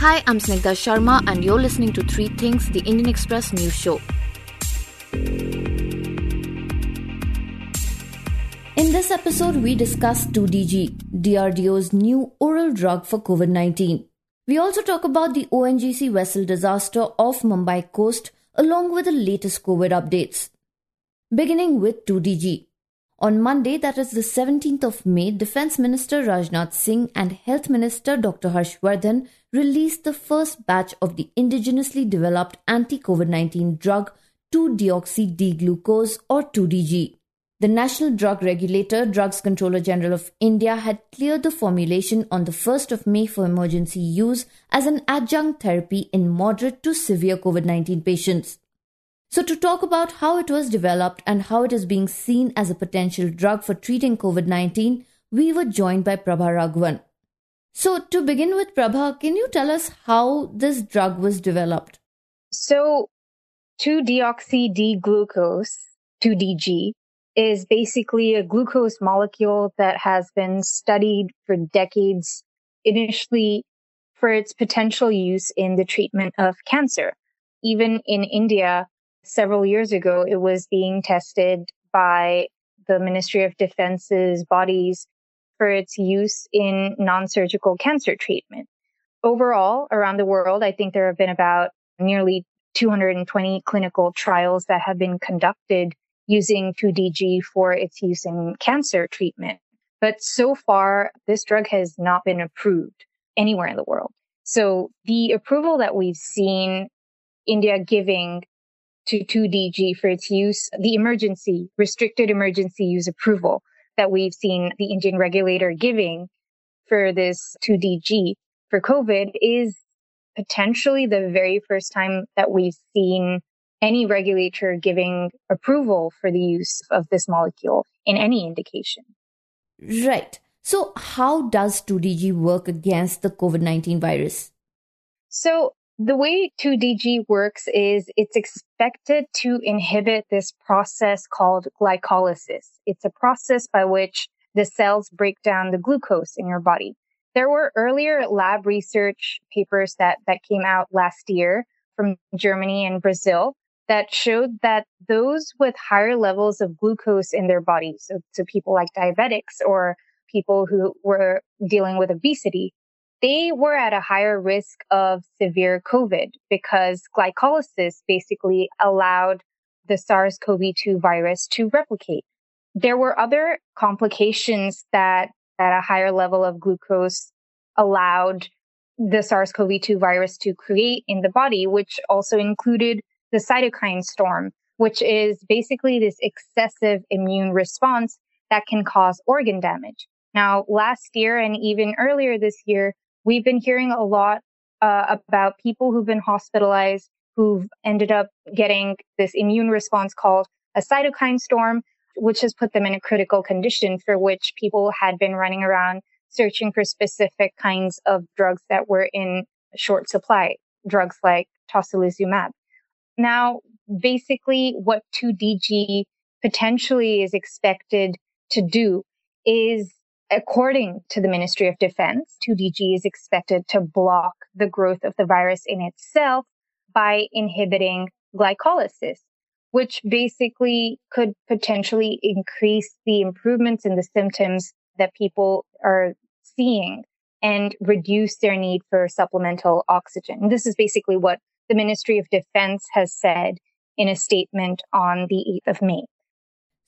Hi, I'm Snigdha Sharma, and you're listening to Three Things, the Indian Express news show. In this episode, we discuss 2DG, DRDO's new oral drug for COVID 19. We also talk about the ONGC vessel disaster off Mumbai coast, along with the latest COVID updates. Beginning with 2DG. On Monday, that is the 17th of May, Defense Minister Rajnath Singh and Health Minister Dr. Harshvardhan released the first batch of the indigenously developed anti COVID 19 drug 2 deoxy D glucose or 2DG. The National Drug Regulator, Drugs Controller General of India, had cleared the formulation on the 1st of May for emergency use as an adjunct therapy in moderate to severe COVID 19 patients. So, to talk about how it was developed and how it is being seen as a potential drug for treating COVID 19, we were joined by Prabha Raghavan. So, to begin with, Prabha, can you tell us how this drug was developed? So, 2 deoxy D glucose, 2DG, is basically a glucose molecule that has been studied for decades, initially for its potential use in the treatment of cancer. Even in India, several years ago, it was being tested by the Ministry of Defense's bodies for its use in non-surgical cancer treatment. Overall, around the world, I think there have been about nearly 220 clinical trials that have been conducted using 2DG for its use in cancer treatment. But so far, this drug has not been approved anywhere in the world. So the approval that we've seen India giving to 2DG for its use, the emergency, restricted emergency use approval that we've seen the Indian regulator giving for this 2DG for COVID is potentially the very first time that we've seen any regulator giving approval for the use of this molecule in any indication. Right. So, how does 2DG work against the COVID 19 virus? So, the way 2DG works is it's expected to inhibit this process called glycolysis. It's a process by which the cells break down the glucose in your body. There were earlier lab research papers that, that came out last year from Germany and Brazil that showed that those with higher levels of glucose in their body, so, so people like diabetics or people who were dealing with obesity, they were at a higher risk of severe COVID because glycolysis basically allowed the SARS-CoV-2 virus to replicate. There were other complications that at a higher level of glucose allowed the SARS-CoV-2 virus to create in the body, which also included the cytokine storm, which is basically this excessive immune response that can cause organ damage. Now, last year and even earlier this year, we've been hearing a lot uh, about people who've been hospitalized who've ended up getting this immune response called a cytokine storm, which has put them in a critical condition for which people had been running around searching for specific kinds of drugs that were in short supply, drugs like tocilizumab. Now, basically what 2DG potentially is expected to do is According to the Ministry of Defense, 2DG is expected to block the growth of the virus in itself by inhibiting glycolysis, which basically could potentially increase the improvements in the symptoms that people are seeing and reduce their need for supplemental oxygen. This is basically what the Ministry of Defense has said in a statement on the 8th of May.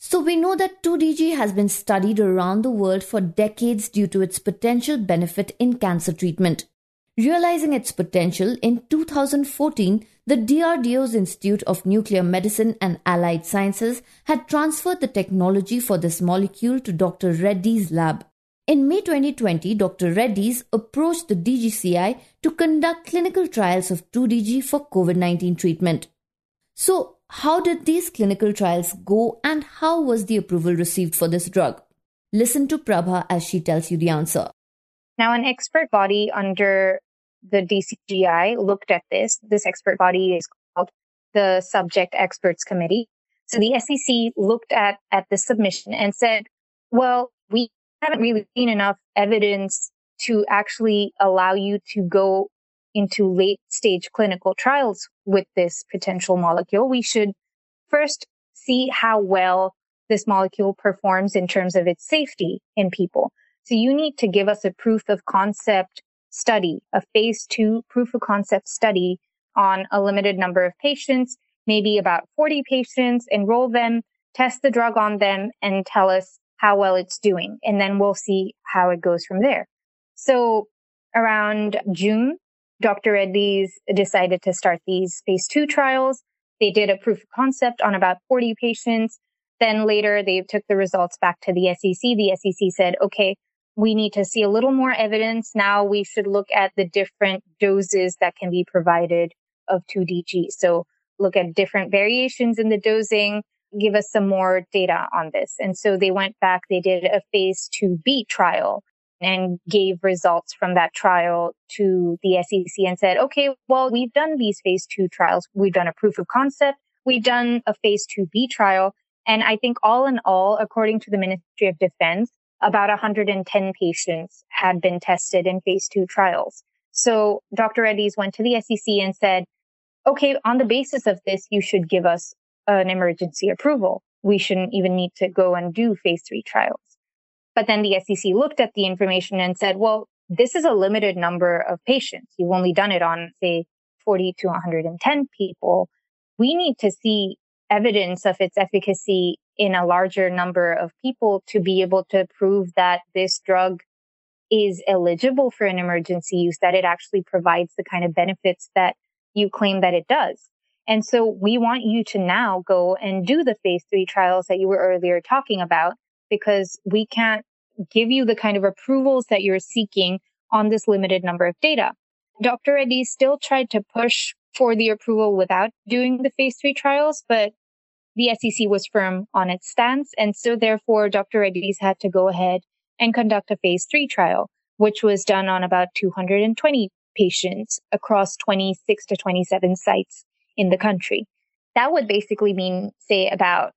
So we know that 2DG has been studied around the world for decades due to its potential benefit in cancer treatment. Realizing its potential in 2014, the DRDO's Institute of Nuclear Medicine and Allied Sciences had transferred the technology for this molecule to Dr. Reddy's lab. In May 2020, Dr. Reddy's approached the DGCI to conduct clinical trials of 2DG for COVID 19 treatment. So, how did these clinical trials go and how was the approval received for this drug? Listen to Prabha as she tells you the answer. Now, an expert body under the DCGI looked at this. This expert body is called the Subject Experts Committee. So the SEC looked at, at the submission and said, well, we haven't really seen enough evidence to actually allow you to go into late stage clinical trials with this potential molecule, we should first see how well this molecule performs in terms of its safety in people. So you need to give us a proof of concept study, a phase two proof of concept study on a limited number of patients, maybe about 40 patients, enroll them, test the drug on them and tell us how well it's doing. And then we'll see how it goes from there. So around June, Dr. Reddy's decided to start these phase two trials. They did a proof of concept on about 40 patients. Then later they took the results back to the SEC. The SEC said, okay, we need to see a little more evidence. Now we should look at the different doses that can be provided of 2DG. So look at different variations in the dosing, give us some more data on this. And so they went back, they did a phase 2B trial and gave results from that trial to the SEC and said, okay, well, we've done these phase two trials. We've done a proof of concept. We've done a phase 2B trial. And I think all in all, according to the Ministry of Defense, about 110 patients had been tested in phase two trials. So Dr. Reddy's went to the SEC and said, okay, on the basis of this, you should give us an emergency approval. We shouldn't even need to go and do phase three trials. But then the SEC looked at the information and said, well, this is a limited number of patients. You've only done it on, say, 40 to 110 people. We need to see evidence of its efficacy in a larger number of people to be able to prove that this drug is eligible for an emergency use, that it actually provides the kind of benefits that you claim that it does. And so we want you to now go and do the phase three trials that you were earlier talking about, because we can't give you the kind of approvals that you're seeking on this limited number of data. Dr. Reddy still tried to push for the approval without doing the phase three trials, but the SEC was firm on its stance. And so therefore, Dr. Reddy's had to go ahead and conduct a phase three trial, which was done on about 220 patients across 26 to 27 sites in the country. That would basically mean, say, about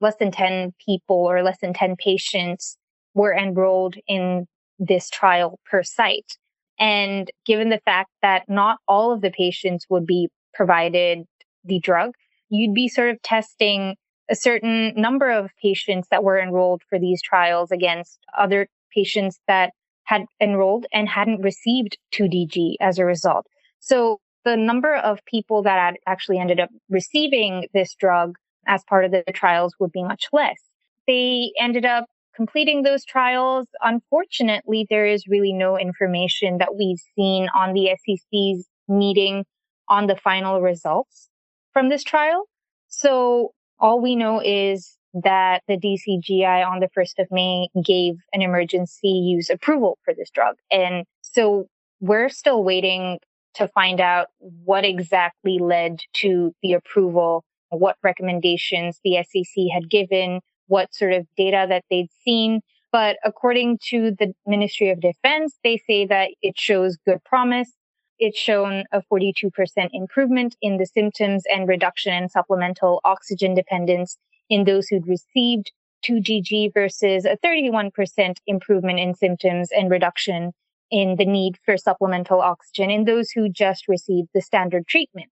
less than 10 people or less than 10 patients were enrolled in this trial per site. And given the fact that not all of the patients would be provided the drug, you'd be sort of testing a certain number of patients that were enrolled for these trials against other patients that had enrolled and hadn't received 2DG as a result. So the number of people that actually ended up receiving this drug as part of the trials would be much less. They ended up completing those trials. Unfortunately, there is really no information that we've seen on the SEC's meeting on the final results from this trial. So all we know is that the DCGI on the 1st of May gave an emergency use approval for this drug. And so we're still waiting to find out what exactly led to the approval, what recommendations the SEC had given, what sort of data that they'd seen. But according to the Ministry of Defense, they say that it shows good promise it's shown a 42% improvement in the symptoms and reduction in supplemental oxygen dependence in those who'd received 2DG versus a 31% improvement in symptoms and reduction in the need for supplemental oxygen in those who just received the standard treatment.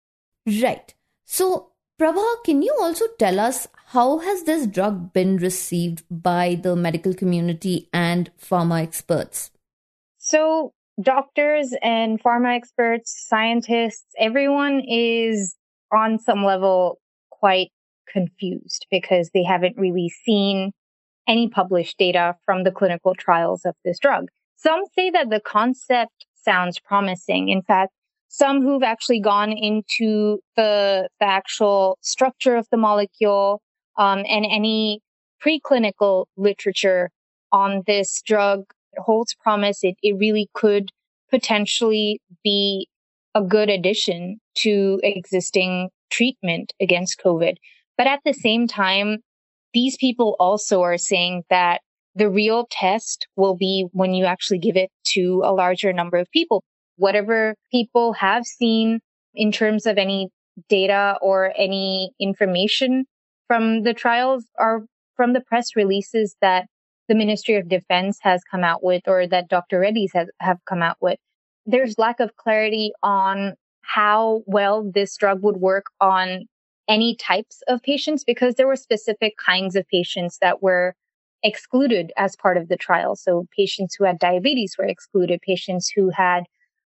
Right. So, Prabha, can you also tell us how has this drug been received by the medical community and pharma experts? So, doctors and pharma experts, scientists, everyone is on some level quite confused because they haven't really seen any published data from the clinical trials of this drug. Some say that the concept sounds promising. In fact, some who've actually gone into the, the actual structure of the molecule um, and any preclinical literature on this drug holds promise. It, it really could potentially be a good addition to existing treatment against COVID. But at the same time, these people also are saying that the real test will be when you actually give it to a larger number of people. Whatever people have seen in terms of any data or any information from the trials are from the press releases that the Ministry of Defense has come out with or that Dr. Reddy's has have come out with. there's lack of clarity on how well this drug would work on any types of patients because there were specific kinds of patients that were excluded as part of the trial. So patients who had diabetes were excluded, patients who had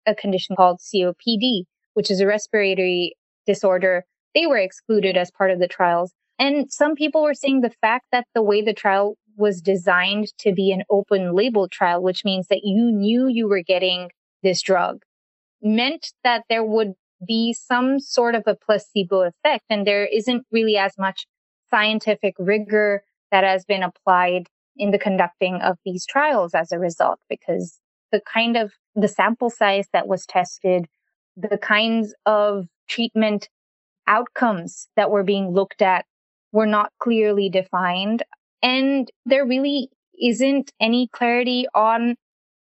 a condition called COPD, which is a respiratory disorder, they were excluded as part of the trials. And some people were saying the fact that the way the trial was designed to be an open label trial, which means that you knew you were getting this drug, meant that there would be some sort of a placebo effect. And there isn't really as much scientific rigor that has been applied in the conducting of these trials as a result, because the kind of the sample size that was tested, the kinds of treatment outcomes that were being looked at were not clearly defined. And there really isn't any clarity on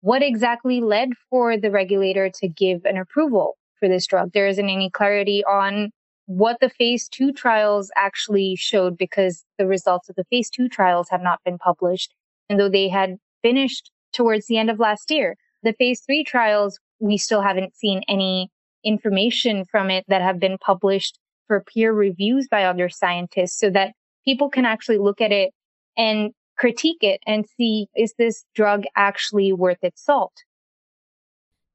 what exactly led for the regulator to give an approval for this drug. There isn't any clarity on what the phase two trials actually showed because the results of the phase two trials have not been published. And though they had finished towards the end of last year, the phase three trials, we still haven't seen any information from it that have been published for peer reviews by other scientists so that people can actually look at it and critique it and see is this drug actually worth its salt?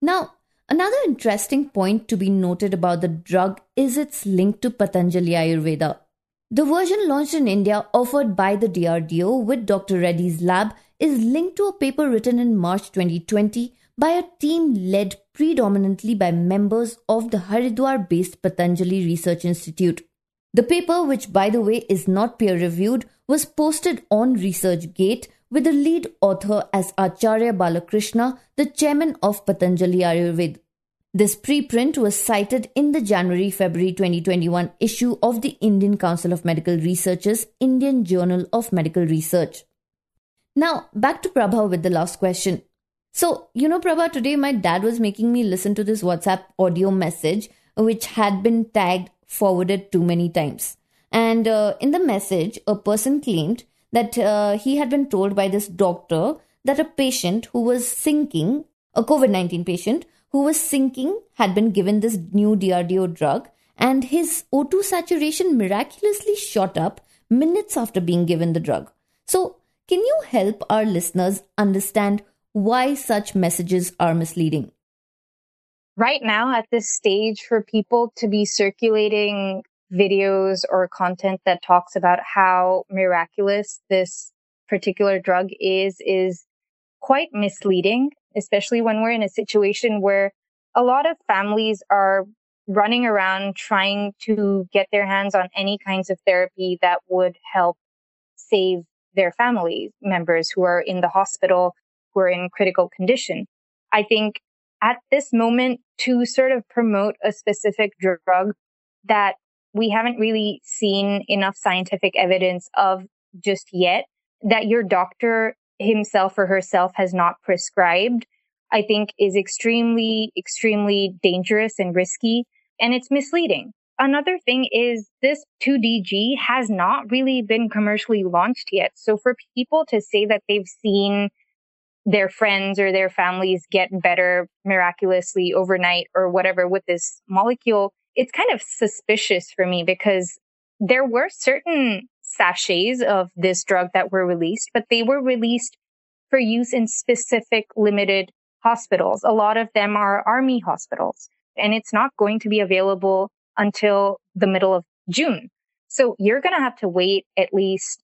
Now, Another interesting point to be noted about the drug is its link to Patanjali Ayurveda. The version launched in India offered by the DRDO with Dr. Reddy's lab is linked to a paper written in March 2020 by a team led predominantly by members of the Haridwar based Patanjali Research Institute. The paper, which by the way is not peer reviewed, was posted on ResearchGate with the lead author as Acharya Balakrishna, the chairman of Patanjali Ayurveda. This preprint was cited in the January February 2021 issue of the Indian Council of Medical Researchers Indian Journal of Medical Research. Now, back to Prabha with the last question. So, you know, Prabha, today my dad was making me listen to this WhatsApp audio message, which had been tagged forwarded too many times. And uh, in the message, a person claimed that uh, he had been told by this doctor that a patient who was sinking, a COVID 19 patient who was sinking, had been given this new DRDO drug, and his O2 saturation miraculously shot up minutes after being given the drug. So, can you help our listeners understand why such messages are misleading? Right now, at this stage, for people to be circulating videos or content that talks about how miraculous this particular drug is, is quite misleading, especially when we're in a situation where a lot of families are running around trying to get their hands on any kinds of therapy that would help save their family members who are in the hospital, who are in critical condition. I think at this moment to sort of promote a specific drug that we haven't really seen enough scientific evidence of just yet that your doctor himself or herself has not prescribed, I think is extremely, extremely dangerous and risky. And it's misleading. Another thing is this 2DG has not really been commercially launched yet. So for people to say that they've seen their friends or their families get better miraculously overnight or whatever with this molecule, it's kind of suspicious for me because there were certain sachets of this drug that were released, but they were released for use in specific limited hospitals. A lot of them are army hospitals and it's not going to be available until the middle of June. So you're going to have to wait at least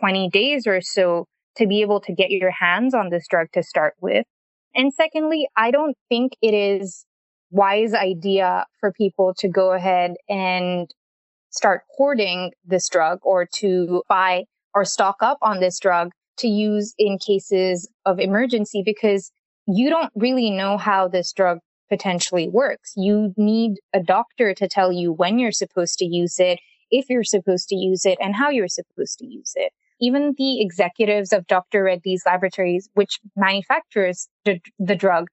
20 days or so to be able to get your hands on this drug to start with. And secondly, I don't think it is wise idea for people to go ahead and start hoarding this drug or to buy or stock up on this drug to use in cases of emergency because you don't really know how this drug potentially works. You need a doctor to tell you when you're supposed to use it, if you're supposed to use it, and how you're supposed to use it. Even the executives of Dr. Reddy's laboratories, which manufactures the, the drug,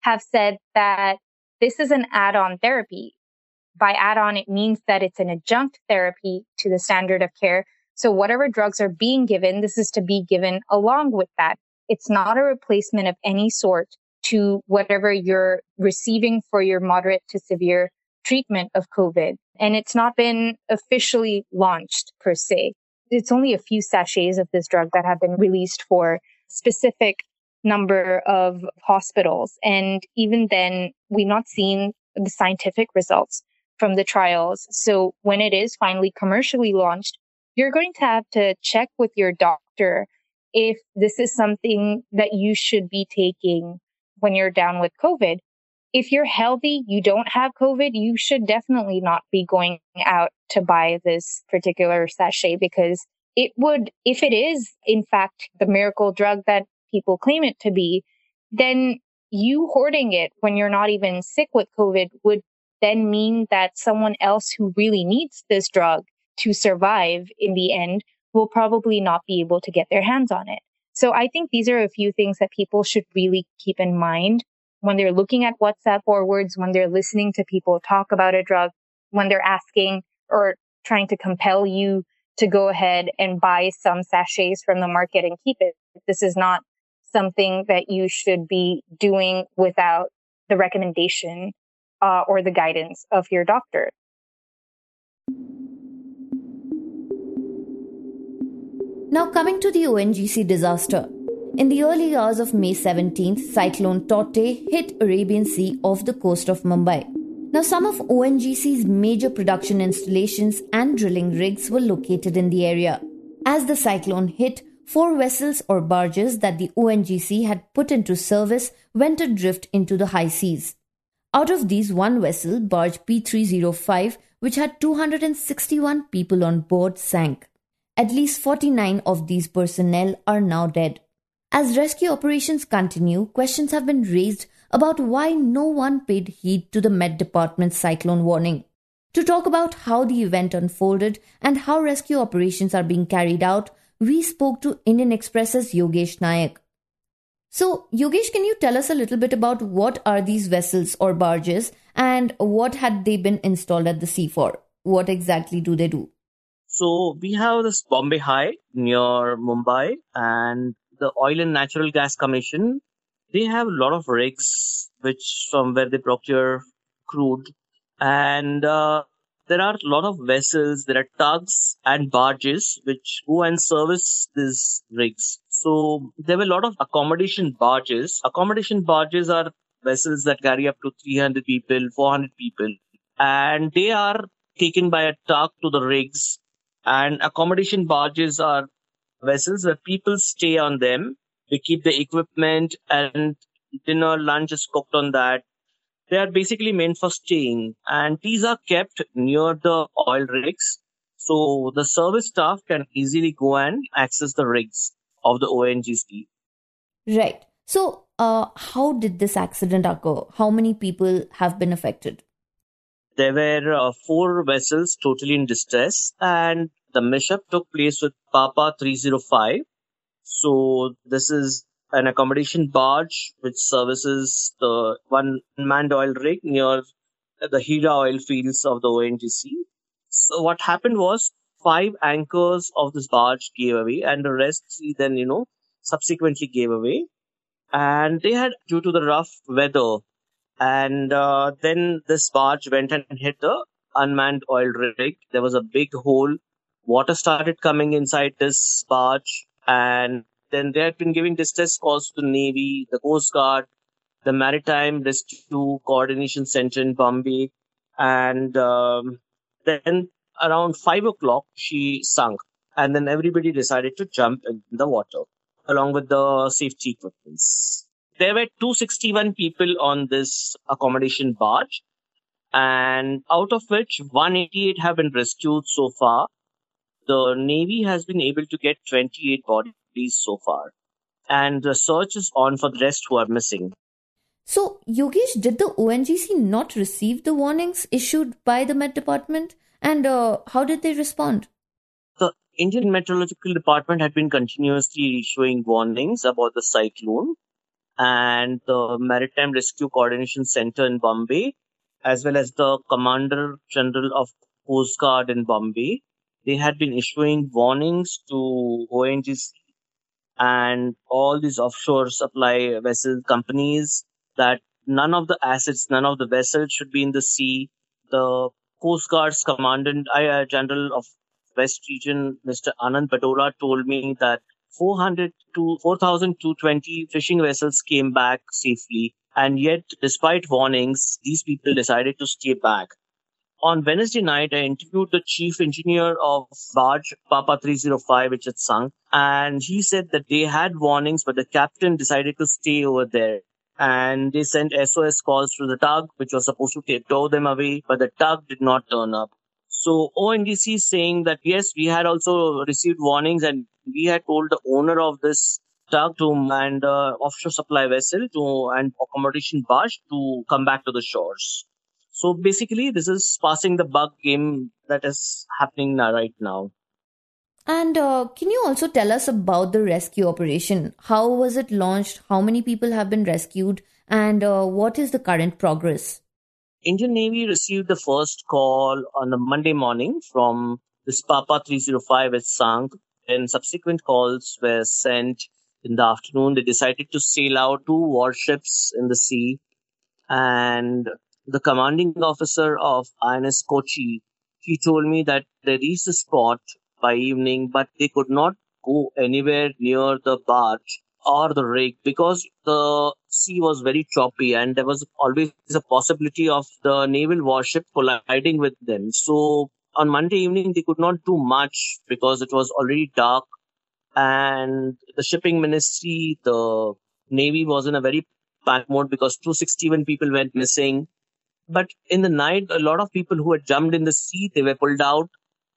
have said that this is an add-on therapy. By add-on, it means that it's an adjunct therapy to the standard of care. So whatever drugs are being given, this is to be given along with that. It's not a replacement of any sort to whatever you're receiving for your moderate to severe treatment of COVID. And it's not been officially launched per se. It's only a few sachets of this drug that have been released for specific number of hospitals. And even then, we've not seen the scientific results from the trials. So when it is finally commercially launched, you're going to have to check with your doctor if this is something that you should be taking when you're down with COVID. If you're healthy, you don't have COVID, you should definitely not be going out to buy this particular sachet because it would, if it is in fact the miracle drug that people claim it to be, then you hoarding it when you're not even sick with COVID would then mean that someone else who really needs this drug to survive in the end will probably not be able to get their hands on it. So I think these are a few things that people should really keep in mind when they're looking at WhatsApp forwards, when they're listening to people talk about a drug, when they're asking or trying to compel you to go ahead and buy some sachets from the market and keep it. This is not something that you should be doing without the recommendation uh, or the guidance of your doctor. Now, coming to the ONGC disaster. In the early hours of May 17th, Cyclone Tauktae hit Arabian Sea off the coast of Mumbai. Now, some of ONGC's major production installations and drilling rigs were located in the area. As the cyclone hit, four vessels or barges that the ONGC had put into service went adrift into the high seas. Out of these, one vessel, barge P305, which had 261 people on board, sank. At least 49 of these personnel are now dead. As rescue operations continue, questions have been raised about why no one paid heed to the Met Department's cyclone warning. To talk about how the event unfolded and how rescue operations are being carried out, we spoke to Indian Express's Yogesh Nayak. So, Yogesh, can you tell us a little bit about what are these vessels or barges and what had they been installed at the sea for? What exactly do they do? So we have this Bombay High near Mumbai and the Oil and Natural Gas Commission. They have a lot of rigs which from where they procure crude and uh, there are a lot of vessels, there are tugs and barges which go and service these rigs. So there were a lot of accommodation barges. Accommodation barges are vessels that carry up to 300 people, 400 people, and they are taken by a tug to the rigs and accommodation barges are vessels where people stay on them. We keep the equipment and dinner, lunch is cooked on that. They are basically meant for staying and these are kept near the oil rigs. So the service staff can easily go and access the rigs of the ONGC. Right. So, uh, how did this accident occur? How many people have been affected? There were uh, four vessels totally in distress, and the mishap took place with Papa 305. So this is an accommodation barge which services the one manned oil rig near the Hira oil fields of the ONGC. So what happened was five anchors of this barge gave away and the rest then, you know, subsequently gave away. And they had, due to the rough weather, and uh, then this barge went and hit the unmanned oil rig. There was a big hole. Water started coming inside this barge, and then they had been giving distress calls to the Navy, the Coast Guard, the Maritime Rescue Coordination Center in Bombay, and um, then around five o'clock she sunk, and then everybody decided to jump in the water along with the safety equipments there were 261 people on this accommodation barge, and out of which 188 have been rescued so far. The Navy has been able to get 28 bodies so far, and the search is on for the rest who are missing. So, Yogesh, did the ONGC not receive the warnings issued by the Met Department? And uh, how did they respond? The Indian Meteorological Department had been continuously issuing warnings about the cyclone and the Maritime Rescue Coordination Center in Bombay, as well as the Commander General of Coast Guard in Bombay. They had been issuing warnings to ONGC and all these offshore supply vessel companies that none of the assets, none of the vessels should be in the sea. The Coast Guard's Commandant uh, General of West Region, Mr. Anand Patola, told me that 400 to 4,220 fishing vessels came back safely. And yet, despite warnings, these people decided to stay back. On Wednesday night, I interviewed the chief engineer of barge Papa 305, which had sunk, and he said that they had warnings, but the captain decided to stay over there. And they sent SOS calls to the tug, which was supposed to tow them away, but the tug did not turn up. So ONGC is saying that yes, we had also received warnings and we had told the owner of this tug to and uh, offshore supply vessel to and accommodation barge to come back to the shores. So basically, this is passing the buck game that is happening right now. And uh, can you also tell us about the rescue operation? How was it launched? How many people have been rescued? And uh, what is the current progress? Indian Navy received the first call on the Monday morning from this Papa 305 at sank. and subsequent calls were sent in the afternoon. They decided to sail out two warships in the sea, and the commanding officer of INS Kochi, he told me that they reached the spot by evening, but they could not go anywhere near the barge or the rig because the sea was very choppy and there was always a possibility of the naval warship colliding with them. So on Monday evening, they could not do much because it was already dark and the shipping ministry, the navy was in a very panic mode because 261 people went missing. But in the night, a lot of people who had jumped in the sea, they were pulled out.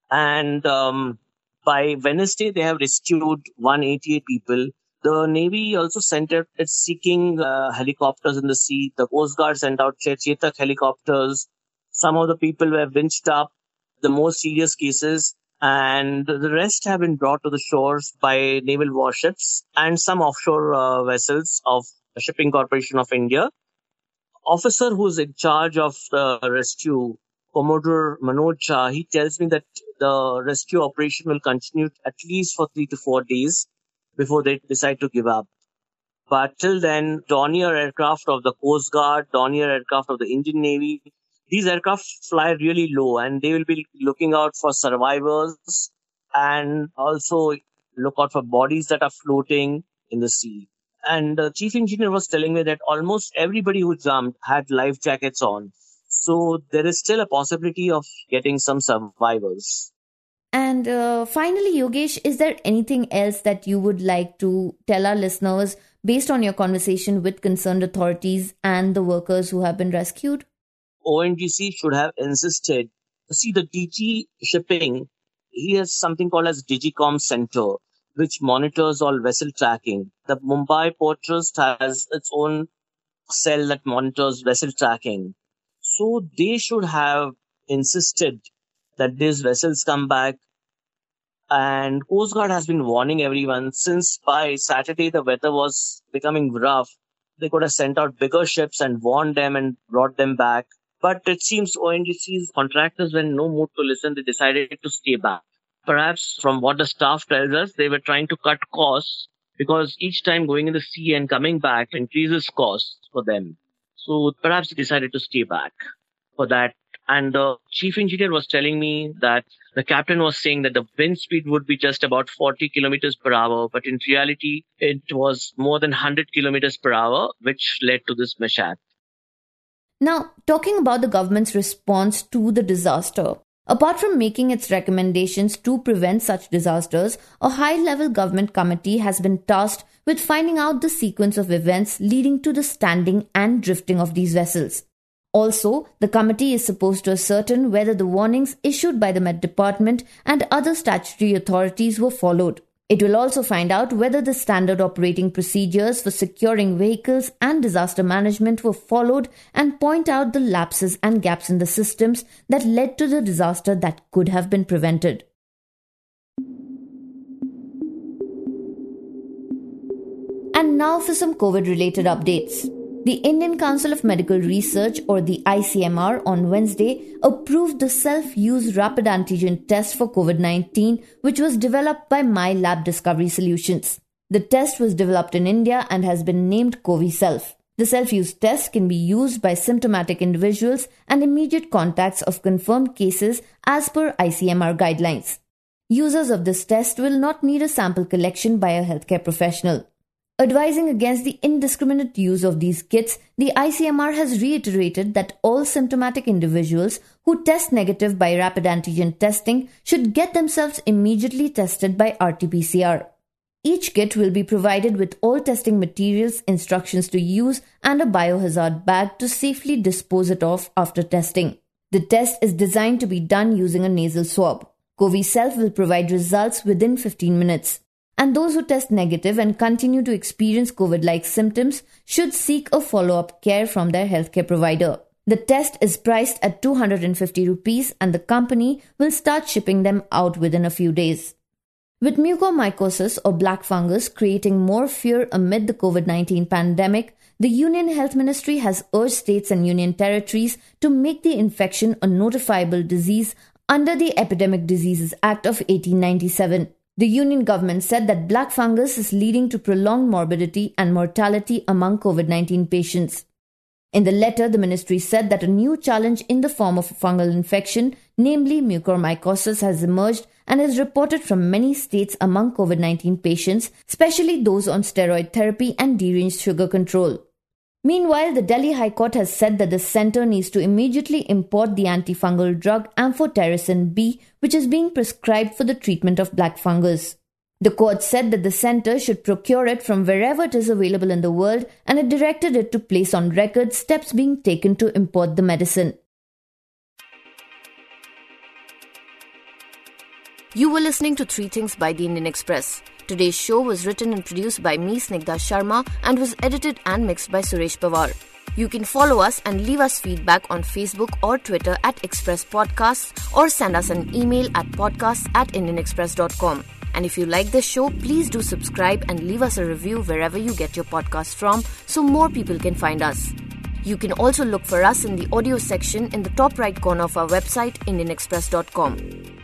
And um, by Wednesday, they have rescued 188 people. The Navy also sent out its Sea King uh, helicopters in the sea. The Coast Guard sent out Chetak helicopters. Some of the people were winched up. The most serious cases and the rest have been brought to the shores by naval warships and some offshore uh, vessels of Shipping Corporation of India. Officer who's in charge of the rescue, Commodore Manoj Jha, he tells me that the rescue operation will continue at least for three to four days before they decide to give up. But till then, Dornier aircraft of the Coast Guard, Dornier aircraft of the Indian Navy, these aircraft fly really low and they will be looking out for survivors and also look out for bodies that are floating in the sea. And the chief engineer was telling me that almost everybody who jumped had life jackets on. So there is still a possibility of getting some survivors. And uh, finally, Yogesh, is there anything else that you would like to tell our listeners based on your conversation with concerned authorities and the workers who have been rescued? ONGC should have insisted. See, the DG shipping, he has something called as DGComm Center, which monitors all vessel tracking. The Mumbai Port Trust has its own cell that monitors vessel tracking. So they should have insisted that these vessels come back. And Coast Guard has been warning everyone since by Saturday the weather was becoming rough. They could have sent out bigger ships and warned them and brought them back. But it seems ONGC's contractors were in no mood to listen. They decided to stay back. Perhaps from what the staff tells us, they were trying to cut costs because each time going in the sea and coming back increases costs for them. So perhaps they decided to stay back for that. And the chief engineer was telling me that the captain was saying that the wind speed would be just about 40 kilometers per hour, but in reality, it was more than 100 kilometers per hour, which led to this mishap. Now, talking about the government's response to the disaster, apart from making its recommendations to prevent such disasters, a high level government committee has been tasked with finding out the sequence of events leading to the standing and drifting of these vessels. Also, the committee is supposed to ascertain whether the warnings issued by the Met Department and other statutory authorities were followed. It will also find out whether the standard operating procedures for securing vehicles and disaster management were followed and point out the lapses and gaps in the systems that led to the disaster that could have been prevented. And now for some COVID related updates. The Indian Council of Medical Research, or the ICMR, on Wednesday approved the self use rapid antigen test for COVID 19, which was developed by MyLab Discovery Solutions. The test was developed in India and has been named CoviSelf. The self use test can be used by symptomatic individuals and immediate contacts of confirmed cases as per ICMR guidelines. Users of this test will not need a sample collection by a healthcare professional. Advising against the indiscriminate use of these kits, the ICMR has reiterated that all symptomatic individuals who test negative by rapid antigen testing should get themselves immediately tested by RT PCR. Each kit will be provided with all testing materials, instructions to use, and a biohazard bag to safely dispose it off after testing. The test is designed to be done using a nasal swab. CoviSelf will provide results within 15 minutes and those who test negative and continue to experience COVID like symptoms should seek a follow up care from their healthcare provider. The test is priced at 250 rupees and the company will start shipping them out within a few days. With mucormycosis or black fungus creating more fear amid the COVID 19 pandemic, the Union Health Ministry has urged states and union territories to make the infection a notifiable disease under the Epidemic Diseases Act of 1897. The Union government said that black fungus is leading to prolonged morbidity and mortality among COVID 19 patients. In the letter, the ministry said that a new challenge in the form of a fungal infection, namely mucormycosis, has emerged and is reported from many states among COVID 19 patients, especially those on steroid therapy and deranged sugar control. Meanwhile, the Delhi High Court has said that the centre needs to immediately import the antifungal drug amphotericin B, which is being prescribed for the treatment of black fungus. The court said that the centre should procure it from wherever it is available in the world and it directed it to place on record steps being taken to import the medicine. You were listening to Three Things by the Indian Express. Today's show was written and produced by me, Snigdha Sharma, and was edited and mixed by Suresh Pawar. You can follow us and leave us feedback on Facebook or Twitter at Express Podcasts or send us an email at podcasts at IndianExpress.com. And if you like this show, please do subscribe and leave us a review wherever you get your podcast from so more people can find us. You can also look for us in the audio section in the top right corner of our website, IndianExpress.com.